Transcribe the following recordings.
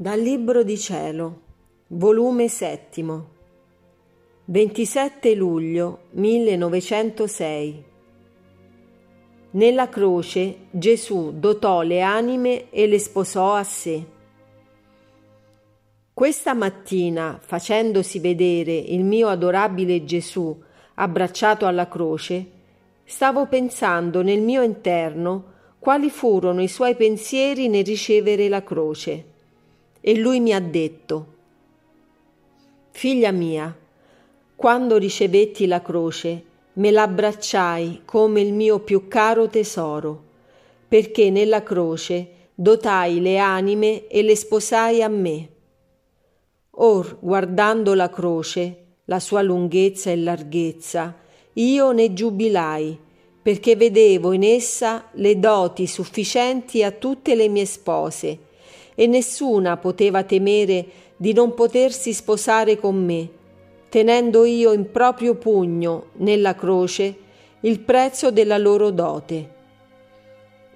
Dal Libro di Cielo, volume settimo, 27 luglio 1906. Nella croce Gesù dotò le anime e le sposò a sé. Questa mattina, facendosi vedere il mio adorabile Gesù abbracciato alla croce, stavo pensando nel mio interno quali furono i suoi pensieri nel ricevere la croce e lui mi ha detto, Figlia mia, quando ricevetti la croce, me l'abbracciai come il mio più caro tesoro, perché nella croce dotai le anime e le sposai a me. Or, guardando la croce, la sua lunghezza e larghezza, io ne giubilai, perché vedevo in essa le doti sufficienti a tutte le mie spose, e nessuna poteva temere di non potersi sposare con me, tenendo io in proprio pugno, nella croce, il prezzo della loro dote.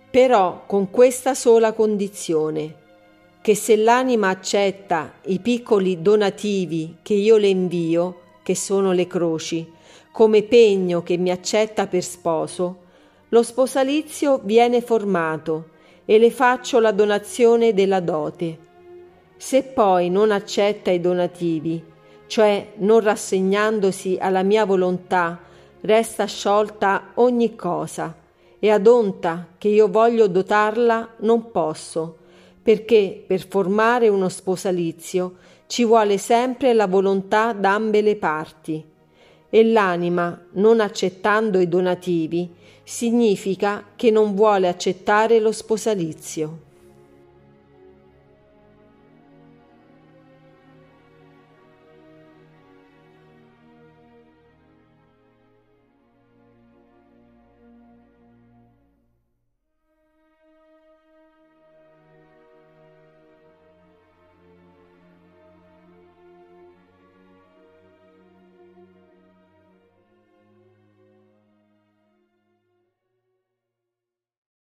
Però con questa sola condizione, che se l'anima accetta i piccoli donativi che io le invio, che sono le croci, come pegno che mi accetta per sposo, lo sposalizio viene formato e le faccio la donazione della dote. Se poi non accetta i donativi, cioè non rassegnandosi alla mia volontà, resta sciolta ogni cosa, e ad onta che io voglio dotarla non posso, perché per formare uno sposalizio ci vuole sempre la volontà d'ambe le parti, e l'anima, non accettando i donativi, significa che non vuole accettare lo sposalizio.